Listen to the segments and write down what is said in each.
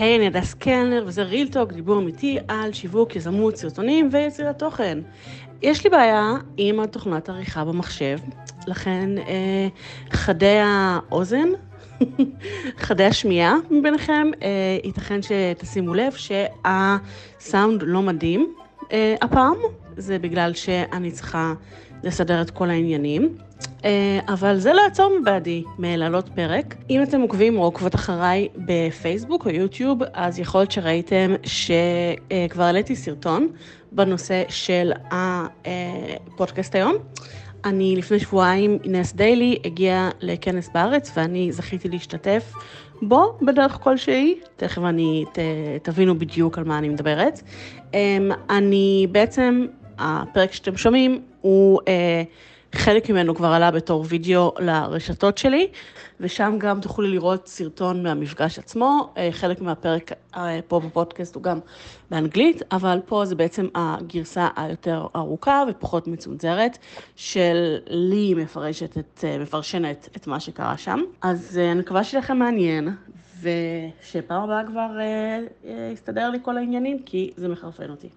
היי, אני הדס קלנר, וזה ריל טוק, דיבור אמיתי על שיווק, יזמות, סרטונים ויצירת תוכן. יש לי בעיה עם התוכנת עריכה במחשב, לכן אה, חדי האוזן, חדי השמיעה מביניכם, אה, ייתכן שתשימו לב שהסאונד לא מדהים אה, הפעם, זה בגלל שאני צריכה לסדר את כל העניינים. אה, אבל זה לא יעצור מבעדי מלהעלות פרק. אם אתם עוקבים או עוקבות אחריי בפייסבוק או יוטיוב, אז יכול להיות שראיתם שכבר העליתי סרטון בנושא של הפודקאסט היום. אני לפני שבועיים, נס דיילי הגיע לכנס בארץ ואני זכיתי להשתתף בו בדרך כלשהי, תכף אני, ת, תבינו בדיוק על מה אני מדברת. אמ, אני בעצם, הפרק שאתם שומעים הוא... אה, חלק ממנו כבר עלה בתור וידאו לרשתות שלי, ושם גם תוכלו לראות סרטון מהמפגש עצמו. אה, חלק מהפרק אה, פה בפודקאסט הוא גם באנגלית, אבל פה זה בעצם הגרסה היותר ארוכה ופחות מצונזרת, של לי מפרשת את, אה, מפרשנת את מה שקרה שם. אז אני מקווה שלכם מעניין, ושפעם הבאה כבר יסתדר לי כל העניינים, כי זה מחרפן אותי.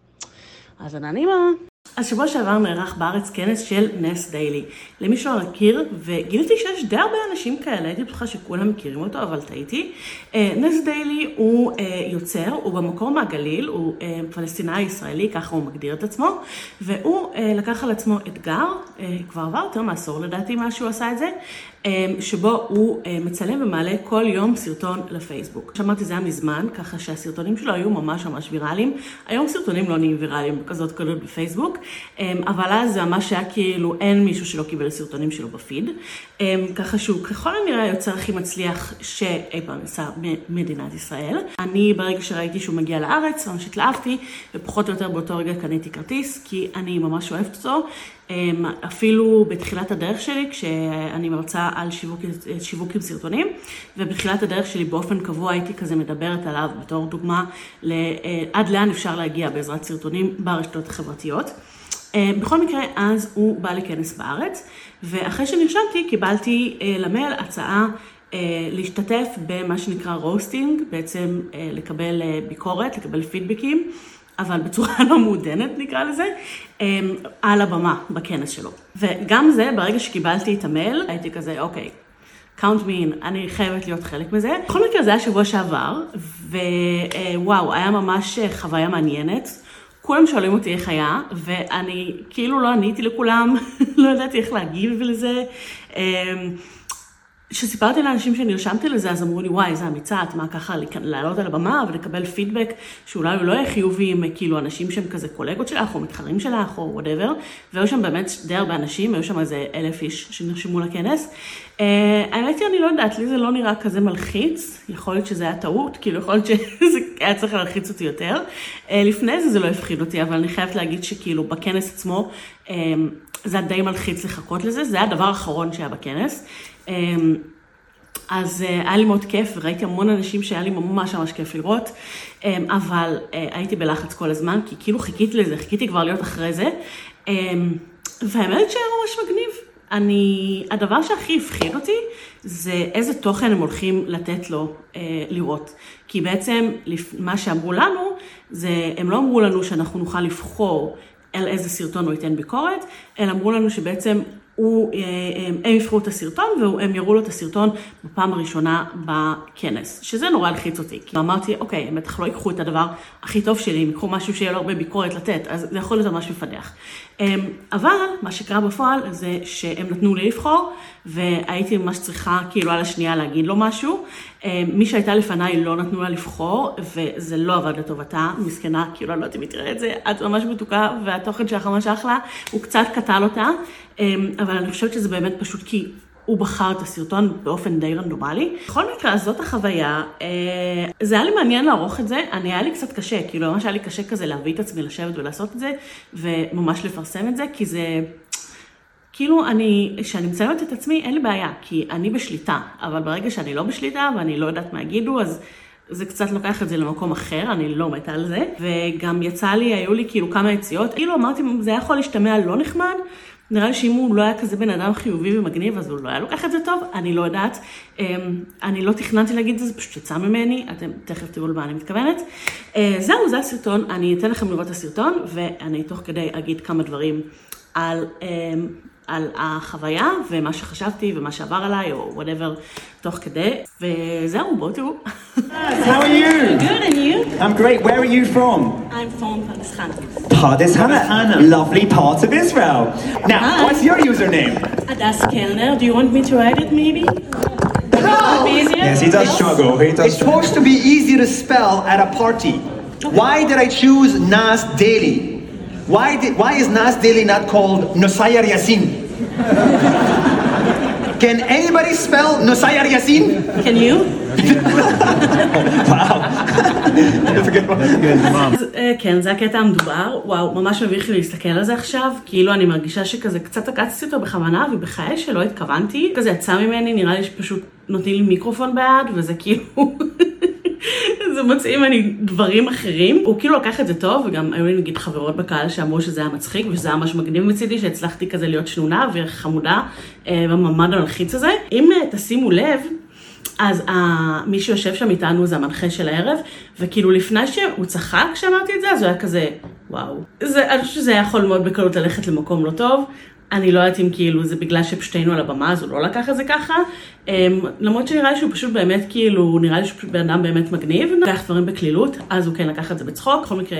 אז אנא נעימה. אז שבוע שעבר נערך בארץ כנס של נס דיילי. למי שלא מכיר, וגיליתי שיש די הרבה אנשים כאלה, הייתי בטוחה שכולם מכירים אותו, אבל טעיתי. אה, נס דיילי הוא אה, יוצר, הוא במקור מהגליל, הוא אה, פלסטינאי ישראלי, ככה הוא מגדיר את עצמו, והוא לקח על עצמו אתגר, כבר עבר יותר מעשור לדעתי מה שהוא עשה את זה, שבו הוא מצלם ומעלה כל יום סרטון לפייסבוק. שמעתי זה היה מזמן, ככה שהסרטונים שלו היו ממש ממש ויראליים. היום סרטונים לא נהיים ויראליים בכזאת קלות בפייסבוק, אבל אז זה ממש היה כאילו אין מישהו שלא קיבל סרטונים שלו בפיד. ככה שהוא ככל הנראה היוצר הכי מצליח שאי פעם עשה מדינת ישראל. אני ברגע שראיתי שהוא מגיע לארץ, ממש התלהבתי, ופחות או יותר באותו רגע קניתי כרטיס, כי אני ממש אוהבת אותו. אמ, אפילו בתחילת הדרך שלי, כשאני מרצה על שיווק, שיווק עם סרטונים, ובתחילת הדרך שלי באופן קבוע הייתי כזה מדברת עליו בתור דוגמה לעד לאן אפשר להגיע בעזרת סרטונים ברשתות החברתיות. אמ, בכל מקרה, אז הוא בא לכנס בארץ, ואחרי שנרשמתי קיבלתי אה, למייל הצעה אה, להשתתף במה שנקרא roasting, בעצם אה, לקבל ביקורת, לקבל פידבקים. אבל בצורה לא מעודנת נקרא לזה, אמ, על הבמה בכנס שלו. וגם זה, ברגע שקיבלתי את המייל, הייתי כזה, אוקיי, count me in, אני חייבת להיות חלק מזה. בכל מקרה זה היה שבוע שעבר, ווואו, היה ממש חוויה מעניינת. כולם שואלים אותי איך היה, ואני כאילו לא עניתי לכולם, לא ידעתי איך להגיב לזה. כשסיפרתי לאנשים שנרשמתי לזה, אז אמרו לי, וואי, איזה אמיצה, את מה ככה לעלות על הבמה ולקבל פידבק שאולי הוא לא יהיה חיובי עם כאילו אנשים שהם כזה קולגות שלך או מתחרים שלך או whatever, והיו שם באמת די הרבה אנשים, היו שם איזה אלף איש שנרשמו לכנס. Uh, האמת היא, אני לא יודעת, לי זה לא נראה כזה מלחיץ, יכול להיות שזה היה טעות, כאילו יכול להיות שזה היה צריך להלחיץ אותי יותר. Uh, לפני זה זה לא הפחיד אותי, אבל אני חייבת להגיד שכאילו בכנס עצמו, uh, זה היה די מלחיץ לחכות לזה, זה היה הדבר האחרון שהיה בכנס. אמ, אז אה, היה לי מאוד כיף, וראיתי המון אנשים שהיה לי ממש ממש כיף לראות, אמ, אבל אה, הייתי בלחץ כל הזמן, כי כאילו חיכיתי לזה, חיכיתי כבר להיות אחרי זה, אמ, והאמת שהיה ממש מגניב. אני, הדבר שהכי הפחיד אותי זה איזה תוכן הם הולכים לתת לו אה, לראות. כי בעצם מה שאמרו לנו, זה, הם לא אמרו לנו שאנחנו נוכל לבחור על איזה סרטון הוא ייתן ביקורת, אלא אמרו לנו שבעצם הוא, אה, אה, הם יבחרו את הסרטון והם יראו לו את הסרטון בפעם הראשונה בכנס, שזה נורא הלחיץ אותי. כי אמרתי, אוקיי, הם בטח לא ייקחו את הדבר הכי טוב שלי, הם ייקחו משהו שיהיה לו הרבה ביקורת לתת, אז זה יכול להיות ממש מפדח. אמ, אבל מה שקרה בפועל זה שהם נתנו לי לבחור, והייתי ממש צריכה כאילו על השנייה להגיד לו משהו. אמ, מי שהייתה לפניי לא נתנו לה לבחור, וזה לא עבד לטובתה, מסכנה, כאילו אני לא יודעת אם היא תראה את זה, את ממש מתוקה, והתוכן שלך ממש אחלה, הוא קצת קטל אותה, אבל אני חושבת שזה באמת פשוט כי הוא בחר את הסרטון באופן די רנדומלי. בכל מקרה, זאת החוויה. אה, זה היה לי מעניין לערוך את זה, אני היה לי קצת קשה, כאילו ממש היה לי קשה כזה להביא את עצמי לשבת ולעשות את זה, וממש לפרסם את זה, כי זה... כאילו, אני, כשאני מצלמת את עצמי, אין לי בעיה, כי אני בשליטה, אבל ברגע שאני לא בשליטה ואני לא יודעת מה יגידו, אז זה קצת לוקח את זה למקום אחר, אני לא מתה על זה. וגם יצא לי, היו לי כאילו כמה יציאות, כאילו אמרתי, זה יכול להשתמע לא נחמד, נראה לי שאם הוא לא היה כזה בן אדם חיובי ומגניב, אז הוא לא היה לוקח את זה טוב, אני לא יודעת. אמ, אני לא תכננתי להגיד את זה, זה פשוט יצא ממני, אתם תכף תראו למה אני מתכוונת. אה, זהו, זה הסרטון, אני אתן לכם לראות את הסרטון, ואני תוך כדי אגיד כמה דברים על... אמ, על החוויה ומה שחשבתי ומה שעבר עליי או וואטאבר תוך כדי, וזהו, בואו תראו. How are you? Good, and you? I'm great. Where are you from? I'm from Pakistan. Pardes Hannah. Lovely part of Israel. Now, Hi. what's your username? Uh, Adas Kellner, do you want me to write it maybe? No! Yes, he does struggle. He does It's supposed to be easy to spell at a party. Why did I choose Nas Daily? Why did why is Nas Daily not called Nusayr Yassin? Can anybody spell Nusayr Yassin? Can you? אה, כן, זה הקטע המדובר. וואו, ממש מביך לי להסתכל על זה עכשיו. כאילו, אני מרגישה שכזה קצת עקצתי אותו בכוונה, ובחיי שלא התכוונתי. כזה יצא ממני, נראה לי שפשוט נותנים לי מיקרופון ביד, וזה כאילו... זה מוציא ממני דברים אחרים. הוא כאילו לקח את זה טוב, וגם היו לי נגיד חברות בקהל שאמרו שזה היה מצחיק, ושזה היה ממש מגניב מצידי, שהצלחתי כזה להיות שנונה וחמודה אה, במעמד המלחיץ הזה. אם אה, תשימו לב, אז uh, מי שיושב שם איתנו זה המנחה של הערב, וכאילו לפני שהוא צחק כשאמרתי את זה, אז הוא היה כזה, וואו. זה, אני חושבת שזה היה יכול מאוד בקלות ללכת למקום לא טוב. אני לא יודעת אם כאילו זה בגלל שפשוט על הבמה, אז הוא לא לקח את זה ככה. Um, למרות שנראה לי שהוא פשוט באמת כאילו, נראה לי שהוא פשוט בן אדם באמת מגניב, לקח דברים בקלילות, אז הוא כן לקח את זה בצחוק. בכל מקרה,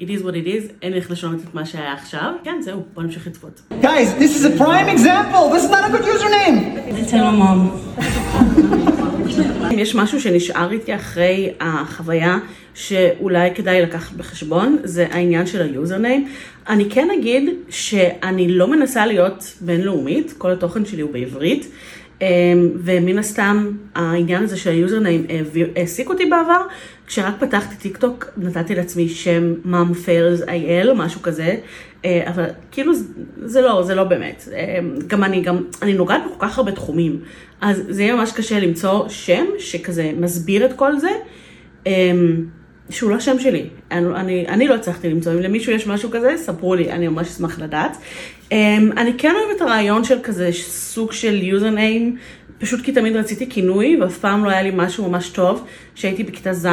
it is what it is, אין לי איך לשנות את מה שהיה עכשיו. כן, זהו, בוא נמשיך לצפות. Guys, this is a prime example. This is not a good username. אצל ממום. אם יש משהו שנשאר איתי אחרי החוויה שאולי כדאי לקחת בחשבון, זה העניין של היוזרניים. אני כן אגיד שאני לא מנסה להיות בינלאומית, כל התוכן שלי הוא בעברית, אמ, ומן הסתם העניין הזה של ה username העסיק אותי בעבר. כשרק פתחתי טיק טוק נתתי לעצמי שם fierce IL או משהו כזה, אה, אבל כאילו זה- לא, זה לא באמת. אה, גם אני, גם, אני נוגעת בכל כך הרבה תחומים, אז זה יהיה ממש קשה למצוא שם שכזה מסביר את כל זה, אה, שהוא לא השם שלי. אני, אני, אני לא הצלחתי למצוא, אם למישהו יש משהו כזה, ספרו לי, אני ממש אשמח לדעת. אני כן אוהבת הרעיון של כזה סוג של יוזרניים, פשוט כי תמיד רציתי כינוי, ואף פעם לא היה לי משהו ממש טוב, כשהייתי בכיתה ז'.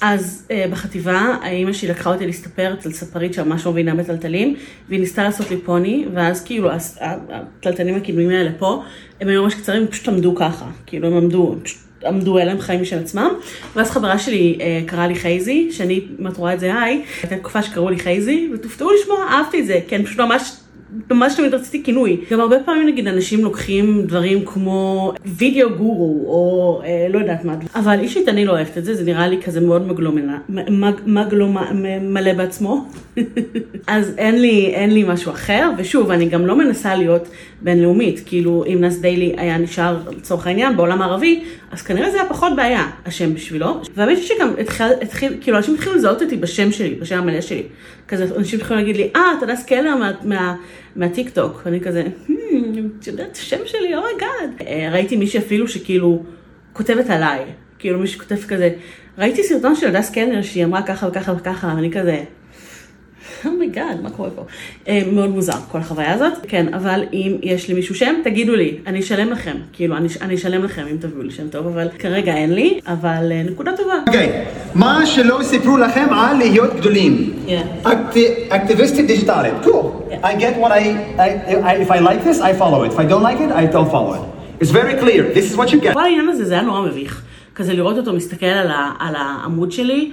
אז uh, בחטיבה, האימא שלי לקחה אותי להסתפר אצל ספרית שממש לא מבינה בטלטלים, והיא ניסתה לעשות לי פוני, ואז כאילו הס- הטלטלים הקדומים האלה פה, הם היו ממש קצרים, הם פשוט עמדו ככה, כאילו הם עמדו, פשוט עמדו, היה להם חיים משל עצמם, ואז חברה שלי uh, קראה לי חייזי, שאני, אם את רואה את זה, היי, הייתה תקופה שקראו לי חייזי, ותופתעו לשמוע, אהבתי את זה, כן, פשוט ממש... ממש תמיד רציתי כינוי. גם הרבה פעמים נגיד אנשים לוקחים דברים כמו וידאו גורו או אה, לא יודעת מה. אבל אישית אני לא אוהבת את זה, זה נראה לי כזה מאוד מגלומנה, מג, מגלומה, מלא בעצמו. אז אין לי, אין לי משהו אחר, ושוב, אני גם לא מנסה להיות בינלאומית. כאילו, אם נס דיילי היה נשאר לצורך העניין בעולם הערבי, אז כנראה זה היה פחות בעיה, השם בשבילו. והאמת שגם התחיל, התחיל, כאילו, אנשים התחילו לזהות אותי בשם שלי, בשם המלא שלי. כזה, אנשים התחילו להגיד לי, אה, את הדס קלנר מה, מה, מהטיק טוק. ואני כזה, "Hmm, את יודעת, השם שלי, oh my god. ראיתי מישהי אפילו שכאילו כותבת עליי. כאילו מישהו כותב כזה, ראיתי סרטון של הדס קלנר שהיא אמרה ככה וככה וככה, ואני כזה, oh my god, מה קורה פה? אה, מאוד מוזר, כל החוויה הזאת. כן, אבל אם יש לי מישהו שם, תגידו לי, אני אשלם לכם. כאילו, אני, אני אשלם לכם אם תביאו לי שם טוב, אבל כרגע אין לי, אבל אה, נקודה טובה. אוקיי, מה שלא סיפרו לכם על להיות גדולים. Yeah. אקט- אקטיביסטית דיגיטלית, cool. I get what I, I, I, if I like this, I follow it. If I don't like it, I don't follow it. It's very clear, this is what you get. כל העניין הזה, זה היה נורא מביך. כזה לראות אותו מסתכל על, ה, על העמוד שלי,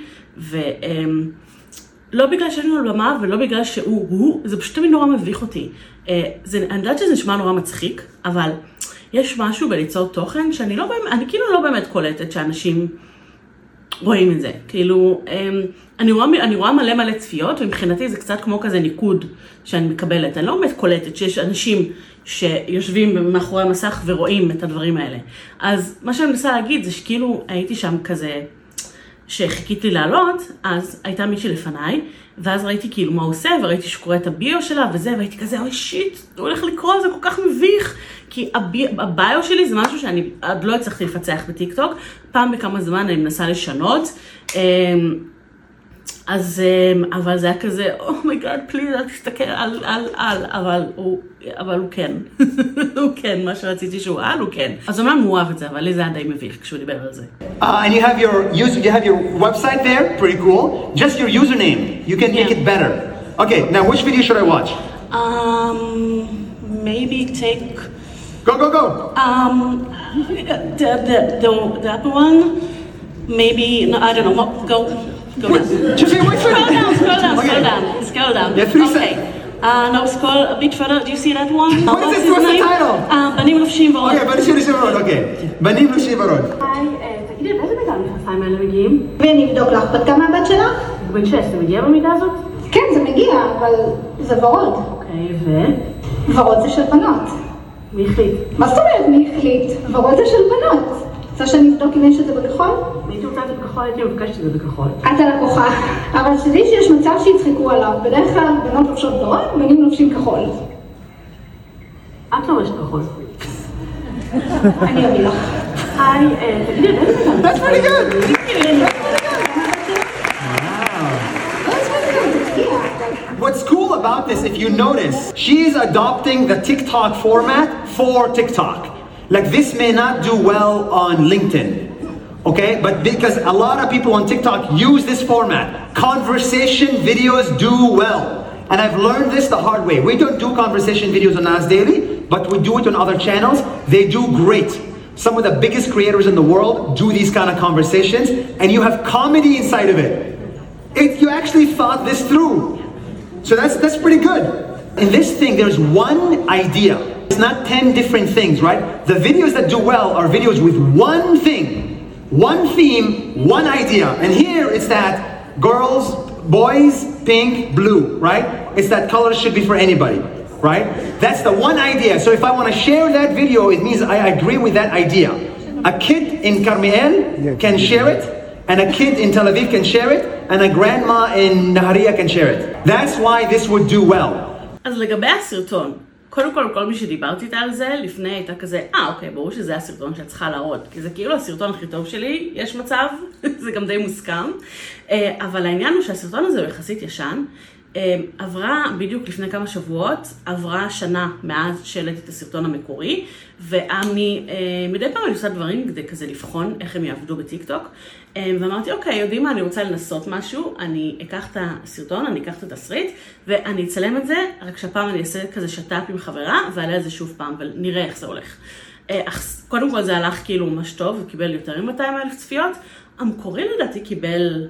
ולא בגלל שיש לנו במה ולא בגלל שהוא הוא, זה פשוט תמיד נורא מביך אותי. אה, זה, אני יודעת שזה נשמע נורא מצחיק, אבל יש משהו בליצור תוכן שאני לא באמת, אני כאילו לא באמת קולטת שאנשים רואים את זה. כאילו, אמ, אני רואה, אני רואה מלא מלא צפיות, ומבחינתי זה קצת כמו כזה ניקוד שאני מקבלת. אני לא באמת קולטת שיש אנשים שיושבים מאחורי המסך ורואים את הדברים האלה. אז מה שאני מנסה להגיד זה שכאילו הייתי שם כזה, שחיכיתי לעלות, אז הייתה מישהי לפניי, ואז ראיתי כאילו מה הוא עושה, וראיתי שקורא את הביו שלה וזה, והייתי כזה, אוי שיט, הוא הולך לקרוא, זה כל כך מביך. כי ה bi, ה bio שלי זה משהו שאני עוד לא הצלחתי לפצח בטיקטוק, פעם בכמה זמן אני מנסה לשנות. אמ, אז, אמ, אבל זה היה כזה, אומייגאד, פליז, אל תסתכל על, על, על, אבל הוא, אבל הוא כן. הוא כן, מה שרציתי שהוא על, הוא כן. אז אמנם הוא אהב את זה, אבל לי זה היה די מביך כשהוא דיבר על זה. Uh, and you have your user, you have your website there, pretty cool. Just your username, you can make Yeah. it better. Okay, now which video should I watch? Um, maybe take Go, go, go. Um, the, the, the, the upper one, maybe, no, I don't know, what, go, go down. Say, wait, Scroll down, scroll down, scroll down, scroll down. Yeah, three okay. Uh, no, scroll a bit further. Do you see that one? What is What's this? his What's the title? Uh, בנים לובשים ועוד. Okay, בנים לובשים ורוד, אוקיי. בנים לובשים ורוד. היי, תגידי, באיזה מידה המכנסיים האלה מגיעים? ואני אבדוק לך, בת כמה הבת שלך? בן שש, זה מגיע במידה הזאת? כן, זה מגיע, אבל זה ורוד. אוקיי, ו? ורוד זה של בנות. מי החליט? מה זאת אומרת מי החליט? ורוד זה של בנות. רוצה שאני אבדוק אם יש את זה בכחול? הייתי רוצה את זה בכחול, הייתי מבקשת את זה בכחול. את הלקוחה. אבל שתדעי שיש מצב שיצחקו עליו. בדרך כלל בנות לובשות ורוד, בנים לובשים כחול. את לובשת כחול. אני אביא לך. היי, אה, תגידי? That's pretty good. What's cool about this, if you notice, she is adopting the TikTok format for TikTok. Like this may not do well on LinkedIn, okay? But because a lot of people on TikTok use this format, conversation videos do well. And I've learned this the hard way. We don't do conversation videos on Nas Daily, but we do it on other channels. They do great. Some of the biggest creators in the world do these kind of conversations, and you have comedy inside of it. If you actually thought this through. So that's that's pretty good. In this thing, there's one idea. It's not 10 different things, right? The videos that do well are videos with one thing, one theme, one idea. And here it's that girls, boys, pink, blue, right? It's that colors should be for anybody, right? That's the one idea. So if I want to share that video, it means I agree with that idea. A kid in Carmiel can share it, and a kid in Tel Aviv can share it, and a grandma in Naharia can share it. That's why this would do well. אז לגבי הסרטון, קודם כל, כל מי שדיברתי איתה על זה, לפני הייתה כזה, אה, אוקיי, ברור שזה הסרטון שאת צריכה להראות. כי זה כאילו הסרטון הכי טוב שלי, יש מצב, זה גם די מוסכם. אה, אבל העניין הוא שהסרטון הזה הוא יחסית ישן. אה, עברה, בדיוק לפני כמה שבועות, עברה שנה מאז שהעליתי את הסרטון המקורי, ואני אה, מדי פעם אני עושה דברים כדי כזה לבחון איך הם יעבדו בטיקטוק. אה, ואמרתי, אוקיי, יודעים מה, אני רוצה לנסות משהו, אני אקח את הסרטון, אני אקח את התסריט, ואני אצלם את זה, רק שהפעם אני אעשה כזה שת"פ עם חברה, ואעלה את זה שוב פעם, ונראה איך זה הולך. אה, אך קודם כל זה הלך כאילו ממש טוב, וקיבל יותר מ-200 אלף צפיות. המקורי לדעתי קיבל,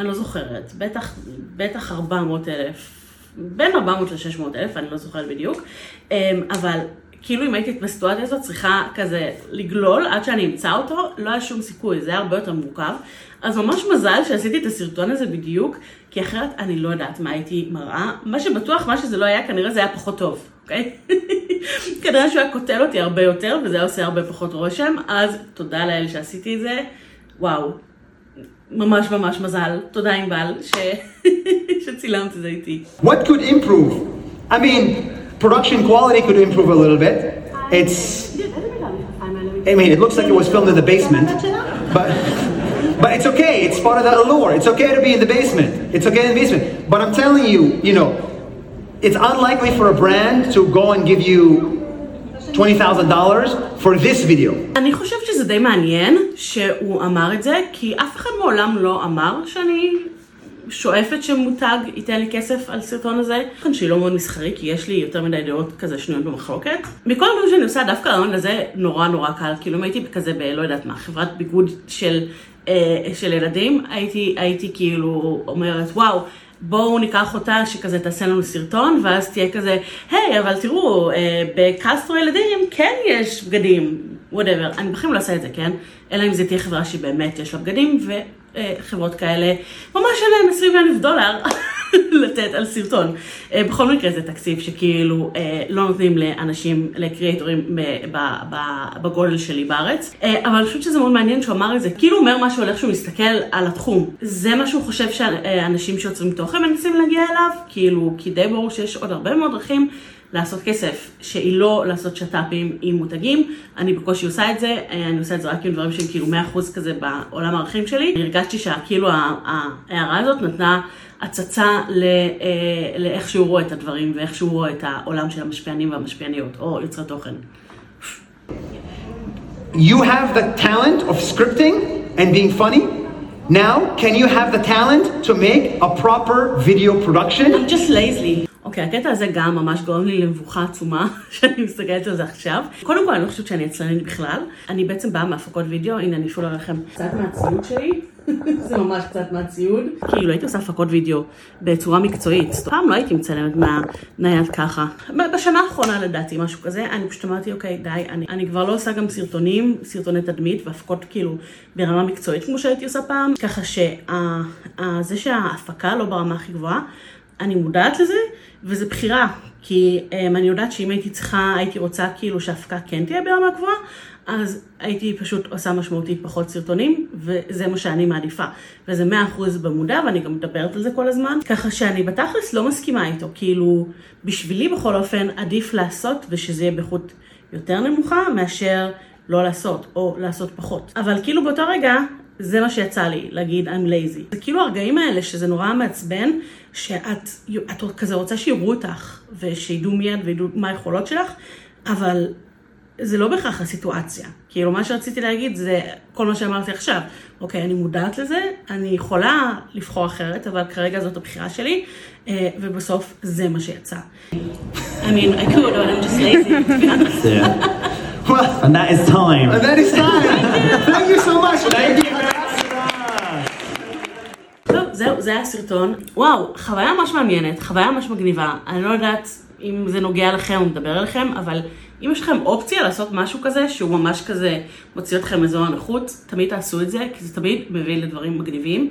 אני לא זוכרת, בטח, בטח 400 אלף, בין 400 ל-600 אלף, אני לא זוכרת בדיוק, אה, אבל כאילו אם הייתי בסיטואציה הזאת צריכה כזה לגלול עד שאני אמצא אותו, לא היה שום סיכוי, זה היה הרבה יותר מורכב. אז ממש מזל שעשיתי את הסרטון הזה בדיוק, כי אחרת אני לא יודעת מה הייתי מראה. מה שבטוח, מה שזה לא היה, כנראה זה היה פחות טוב, אוקיי? כנראה שהוא היה קוטל אותי הרבה יותר, וזה היה עושה הרבה פחות רושם, אז תודה לאל שעשיתי את זה. וואו, ממש ממש מזל. תודה ענבל ש... שצילמת את זה איתי. What could improve? I mean, production quality could improve a little bit. It's, I mean, it looks like it was filmed in the basement, but, but it's okay. It's part of the allure. It's okay to be in the basement. It's okay in the basement. But I'm telling you, you know, it's unlikely for a brand to go and give you $20,000 for this video. אני חושבת שזה די מעניין שהוא אמר את זה, כי אף אחד מעולם לא אמר שאני שואפת שמותג ייתן לי כסף על סרטון הזה. נכון שהיא לא מאוד מסחרי, כי יש לי יותר מדי דעות כזה שנויות במחלוקת. מכל הדברים שאני עושה, דווקא הרעיון הזה נורא נורא קל. כאילו אם הייתי כזה ב... לא יודעת מה, חברת ביגוד של, אה, של ילדים, הייתי, הייתי כאילו אומרת, וואו. בואו ניקח אותה שכזה תעשה לנו סרטון, ואז תהיה כזה, היי, אבל תראו, אה, בקסטרו ילדים כן יש בגדים, whatever. אני בכלל לא אעשה את זה, כן? אלא אם זה תהיה חברה שבאמת יש לה בגדים, וחברות כאלה, ממש אין להם 20 אלף דולר לתת על סרטון. אה, בכל מקרה זה תקציב שכאילו אה, לא נותנים לאנשים, לקריאטורים בגודל שלי בארץ. אה, אבל אני חושבת שזה מאוד מעניין שהוא אמר את זה. כאילו הוא אומר משהו על איך שהוא מסתכל על התחום. זה מה שהוא חושב שאנשים שיוצרים תוכן מנסים להגיע אליו, כאילו, כי די ברור שיש עוד הרבה מאוד דרכים לעשות כסף, שהיא לא לעשות שת"פים עם מותגים, אני בקושי עושה את זה, אני עושה את זה רק עם דברים שהם כאילו 100% כזה בעולם הערכים שלי. הרגשתי שכאילו ההערה הזאת נתנה הצצה אה, לאיך שהוא רואה את הדברים ואיך שהוא רואה את העולם של המשפיענים והמשפיעניות, או יוצרי תוכן. You have the talent of scripting and being funny. Now, can you have the talent to make a proper video production? I'm just lazy. אוקיי, okay, הקטע הזה גם ממש גורם לי למבוכה עצומה, שאני מסתכלת על זה עכשיו. קודם כל, אני לא חושבת שאני עצלנית בכלל. אני בעצם באה מהפקות וידאו, הנה אני אפילו לכם קצת מהציוד שלי. זה ממש קצת מהציוד. כאילו הייתי עושה הפקות וידאו בצורה מקצועית. פעם לא הייתי מצלמת מהנייד ככה. בשנה האחרונה לדעתי, משהו כזה, אני פשוט אמרתי, אוקיי, די, אני, אני כבר לא עושה גם סרטונים, סרטוני תדמית והפקות כאילו ברמה מקצועית כמו שהייתי עושה פעם. ככה שזה שההפקה לא ברמה הכי גבוהה, אני מודעת לזה, וזה בחירה. כי um, אני יודעת שאם הייתי צריכה, הייתי רוצה כאילו שההפקה כן תהיה ברמה גבוהה, אז הייתי פשוט עושה משמעותית פחות סרטונים, וזה מה שאני מעדיפה. וזה מאה אחוז במודע, ואני גם מדברת על זה כל הזמן. ככה שאני בתכלס לא מסכימה איתו, כאילו, בשבילי בכל אופן עדיף לעשות, ושזה יהיה באיכות יותר נמוכה, מאשר לא לעשות, או לעשות פחות. אבל כאילו באותו רגע, זה מה שיצא לי, להגיד I'm lazy. זה כאילו הרגעים האלה שזה נורא מעצבן, שאת את כזה רוצה שיראו אותך, ושידעו מיד וידעו מה היכולות שלך, אבל זה לא בהכרח הסיטואציה. כאילו, מה שרציתי להגיד זה כל מה שאמרתי עכשיו. אוקיי, אני מודעת לזה, אני יכולה לבחור אחרת, אבל כרגע זאת הבחירה שלי, אה, ובסוף זה מה שיצא. I mean, I could, but I'm just lazy, to be honest. Yeah. and that is time. And that is time. Thank you so much. Thank you. זהו, זה היה סרטון. וואו, חוויה ממש מעניינת, חוויה ממש מגניבה. אני לא יודעת אם זה נוגע לכם או מדבר אליכם, אבל אם יש לכם אופציה לעשות משהו כזה, שהוא ממש כזה מוציא אתכם מאזור הנוחות, תמיד תעשו את זה, כי זה תמיד מביא לדברים מגניבים.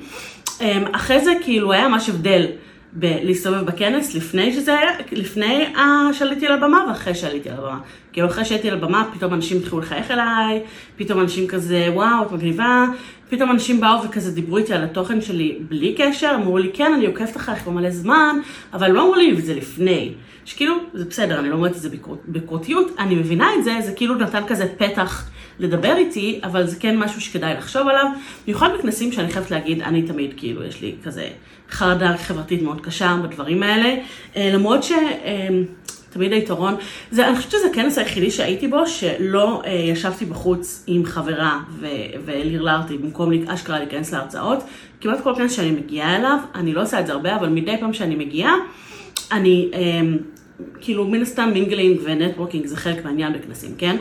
אמ, אחרי זה כאילו היה ממש הבדל בלהסתובב בכנס לפני שזה היה, לפני שעליתי על הבמה ואחרי שעליתי על הבמה. כאילו אחרי שהייתי על הבמה, פתאום אנשים התחילו לחייך אליי, פתאום אנשים כזה, וואו, את מגניבה, פתאום אנשים באו וכזה דיברו איתי על התוכן שלי בלי קשר, אמרו לי, כן, אני עוקבת אחריך כבר מלא זמן, אבל לא אמרו לי את זה לפני. שכאילו, זה בסדר, אני לא אומרת את זה בקורתיות, אני מבינה את זה, זה כאילו נתן כזה פתח לדבר איתי, אבל זה כן משהו שכדאי לחשוב עליו. במיוחד בכנסים שאני חייבת להגיד, אני תמיד, כאילו, יש לי כזה חרדה חברתית מאוד קשה בדברים האלה. אה, למרות ש... תמיד היתרון, זה, אני חושבת שזה הכנס היחידי שהייתי בו, שלא אה, ישבתי בחוץ עם חברה ולרלרתי במקום אשכרה להיכנס להרצאות. כמעט כל כנס שאני מגיעה אליו, אני לא עושה את זה הרבה, אבל מדי פעם שאני מגיעה, אני אה, כאילו מן הסתם mingling ו networking זה חלק מהעניין בכנסים, כן?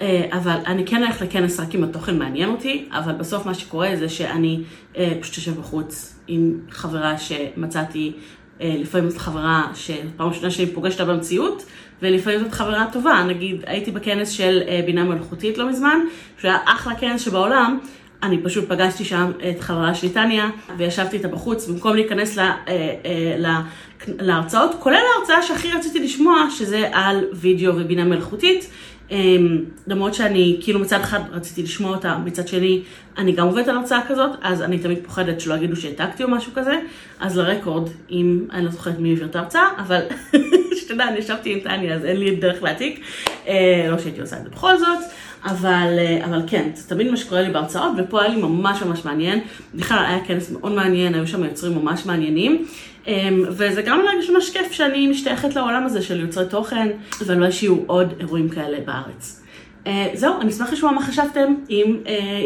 אה, אבל אני כן הולכת לכנס רק אם התוכן מעניין אותי, אבל בסוף מה שקורה זה שאני אה, פשוט יושב בחוץ עם חברה שמצאתי לפעמים זאת חברה שפעם ראשונה שאני פוגשת אותה במציאות, ולפעמים זאת חברה טובה. נגיד, הייתי בכנס של אה, בינה מלאכותית לא מזמן, שהיה אחלה כנס שבעולם. אני פשוט פגשתי שם את חברה שלי טניה, וישבתי איתה בחוץ, במקום להיכנס לה, אה, לה, להרצאות, כולל ההרצאה שהכי רציתי לשמוע, שזה על וידאו ובינה מלאכותית. אמ, למרות שאני כאילו מצד אחד רציתי לשמוע אותה, מצד שני אני גם עובדת על הרצאה כזאת, אז אני תמיד פוחדת שלא יגידו שהעתקתי או משהו כזה, אז לרקורד, אם אני לא זוכרת מי העביר את ההרצאה, אבל שתדע, אני ישבתי עם טניה אז אין לי דרך להעתיק, אה, לא שהייתי עושה את זה בכל זאת. אבל, אה, אבל כן, זה תמיד מה שקורה לי בהרצאות, ופה היה לי ממש ממש מעניין. בכלל היה כנס מאוד מעניין, היו שם יוצרים ממש מעניינים. אמ, וזה גם להרגיש ממש כיף שאני משתייכת לעולם הזה של יוצרי תוכן, ואני לא שיהיו עוד אירועים כאלה בארץ. אה, זהו, אני אשמח לשמוע מה חשבתם, אם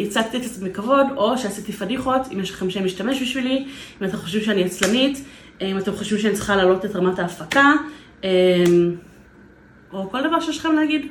הצגתי אה, את עצמי כבוד, או שעשיתי פדיחות, אם יש לכם שם משתמש בשבילי, אם אתם חושבים שאני עצלנית, אם אתם חושבים שאני צריכה להעלות את רמת ההפקה, או כל דבר שיש לכם להגיד.